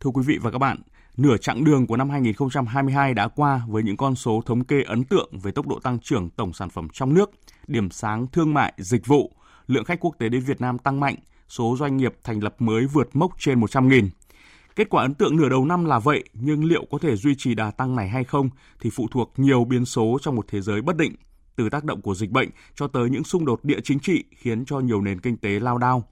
Thưa quý vị và các bạn, nửa chặng đường của năm 2022 đã qua với những con số thống kê ấn tượng về tốc độ tăng trưởng tổng sản phẩm trong nước, điểm sáng thương mại, dịch vụ, lượng khách quốc tế đến Việt Nam tăng mạnh, số doanh nghiệp thành lập mới vượt mốc trên 100.000. Kết quả ấn tượng nửa đầu năm là vậy, nhưng liệu có thể duy trì đà tăng này hay không thì phụ thuộc nhiều biến số trong một thế giới bất định, từ tác động của dịch bệnh cho tới những xung đột địa chính trị khiến cho nhiều nền kinh tế lao đao.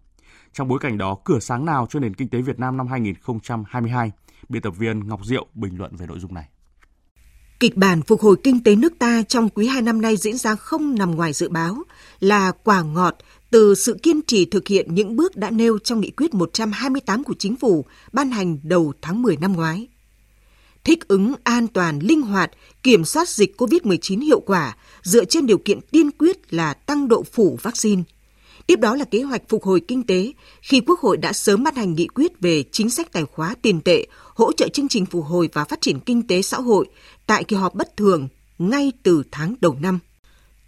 Trong bối cảnh đó, cửa sáng nào cho nền kinh tế Việt Nam năm 2022? Biên tập viên Ngọc Diệu bình luận về nội dung này. Kịch bản phục hồi kinh tế nước ta trong quý 2 năm nay diễn ra không nằm ngoài dự báo, là quả ngọt từ sự kiên trì thực hiện những bước đã nêu trong nghị quyết 128 của chính phủ ban hành đầu tháng 10 năm ngoái. Thích ứng an toàn, linh hoạt, kiểm soát dịch COVID-19 hiệu quả dựa trên điều kiện tiên quyết là tăng độ phủ vaccine. Tiếp đó là kế hoạch phục hồi kinh tế khi Quốc hội đã sớm ban hành nghị quyết về chính sách tài khóa tiền tệ, hỗ trợ chương trình phục hồi và phát triển kinh tế xã hội tại kỳ họp bất thường ngay từ tháng đầu năm.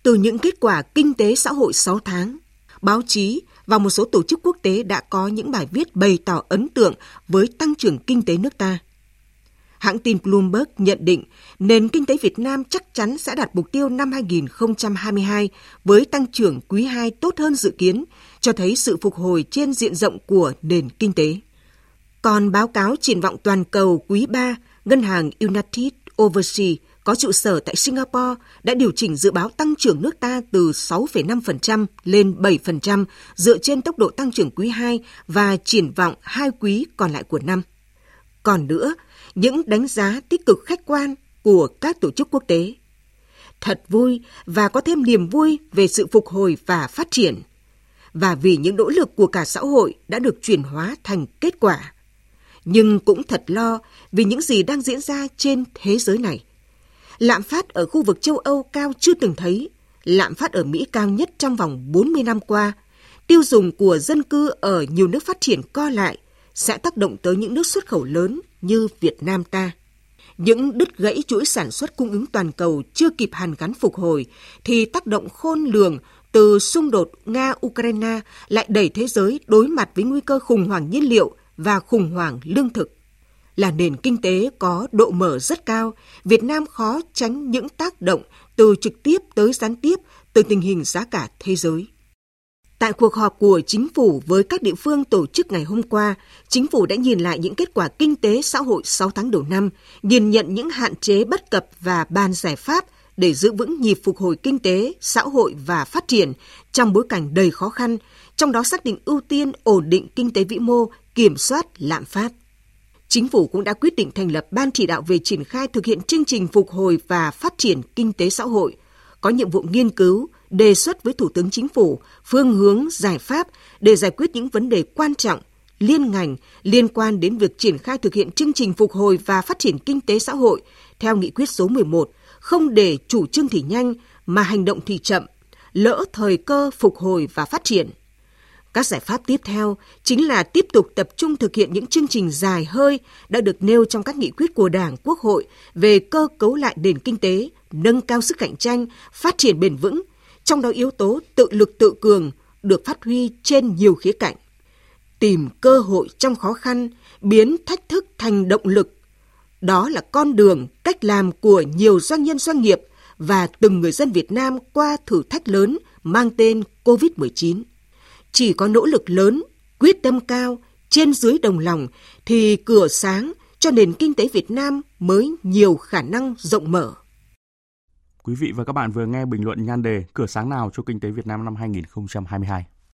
Từ những kết quả kinh tế xã hội 6 tháng, báo chí và một số tổ chức quốc tế đã có những bài viết bày tỏ ấn tượng với tăng trưởng kinh tế nước ta. Hãng tin Bloomberg nhận định nền kinh tế Việt Nam chắc chắn sẽ đạt mục tiêu năm 2022 với tăng trưởng quý 2 tốt hơn dự kiến, cho thấy sự phục hồi trên diện rộng của nền kinh tế. Còn báo cáo triển vọng toàn cầu quý 3, ngân hàng United Overseas có trụ sở tại Singapore đã điều chỉnh dự báo tăng trưởng nước ta từ 6,5% lên 7% dựa trên tốc độ tăng trưởng quý 2 và triển vọng hai quý còn lại của năm. Còn nữa, những đánh giá tích cực khách quan của các tổ chức quốc tế. Thật vui và có thêm niềm vui về sự phục hồi và phát triển và vì những nỗ lực của cả xã hội đã được chuyển hóa thành kết quả. Nhưng cũng thật lo vì những gì đang diễn ra trên thế giới này. Lạm phát ở khu vực châu Âu cao chưa từng thấy, lạm phát ở Mỹ cao nhất trong vòng 40 năm qua. Tiêu dùng của dân cư ở nhiều nước phát triển co lại sẽ tác động tới những nước xuất khẩu lớn như Việt Nam ta. Những đứt gãy chuỗi sản xuất cung ứng toàn cầu chưa kịp hàn gắn phục hồi thì tác động khôn lường từ xung đột Nga-Ukraine lại đẩy thế giới đối mặt với nguy cơ khủng hoảng nhiên liệu và khủng hoảng lương thực là nền kinh tế có độ mở rất cao, Việt Nam khó tránh những tác động từ trực tiếp tới gián tiếp từ tình hình giá cả thế giới. Tại cuộc họp của chính phủ với các địa phương tổ chức ngày hôm qua, chính phủ đã nhìn lại những kết quả kinh tế xã hội 6 tháng đầu năm, nhìn nhận những hạn chế bất cập và bàn giải pháp để giữ vững nhịp phục hồi kinh tế, xã hội và phát triển trong bối cảnh đầy khó khăn, trong đó xác định ưu tiên ổn định kinh tế vĩ mô, kiểm soát lạm phát. Chính phủ cũng đã quyết định thành lập Ban chỉ đạo về triển khai thực hiện chương trình phục hồi và phát triển kinh tế xã hội, có nhiệm vụ nghiên cứu, đề xuất với Thủ tướng Chính phủ phương hướng giải pháp để giải quyết những vấn đề quan trọng liên ngành liên quan đến việc triển khai thực hiện chương trình phục hồi và phát triển kinh tế xã hội theo nghị quyết số 11, không để chủ trương thì nhanh mà hành động thì chậm, lỡ thời cơ phục hồi và phát triển. Các giải pháp tiếp theo chính là tiếp tục tập trung thực hiện những chương trình dài hơi đã được nêu trong các nghị quyết của Đảng, Quốc hội về cơ cấu lại nền kinh tế, nâng cao sức cạnh tranh, phát triển bền vững, trong đó yếu tố tự lực tự cường được phát huy trên nhiều khía cạnh. Tìm cơ hội trong khó khăn, biến thách thức thành động lực. Đó là con đường, cách làm của nhiều doanh nhân doanh nghiệp và từng người dân Việt Nam qua thử thách lớn mang tên COVID-19. Chỉ có nỗ lực lớn, quyết tâm cao, trên dưới đồng lòng thì cửa sáng cho nền kinh tế Việt Nam mới nhiều khả năng rộng mở. Quý vị và các bạn vừa nghe bình luận nhan đề Cửa sáng nào cho kinh tế Việt Nam năm 2022.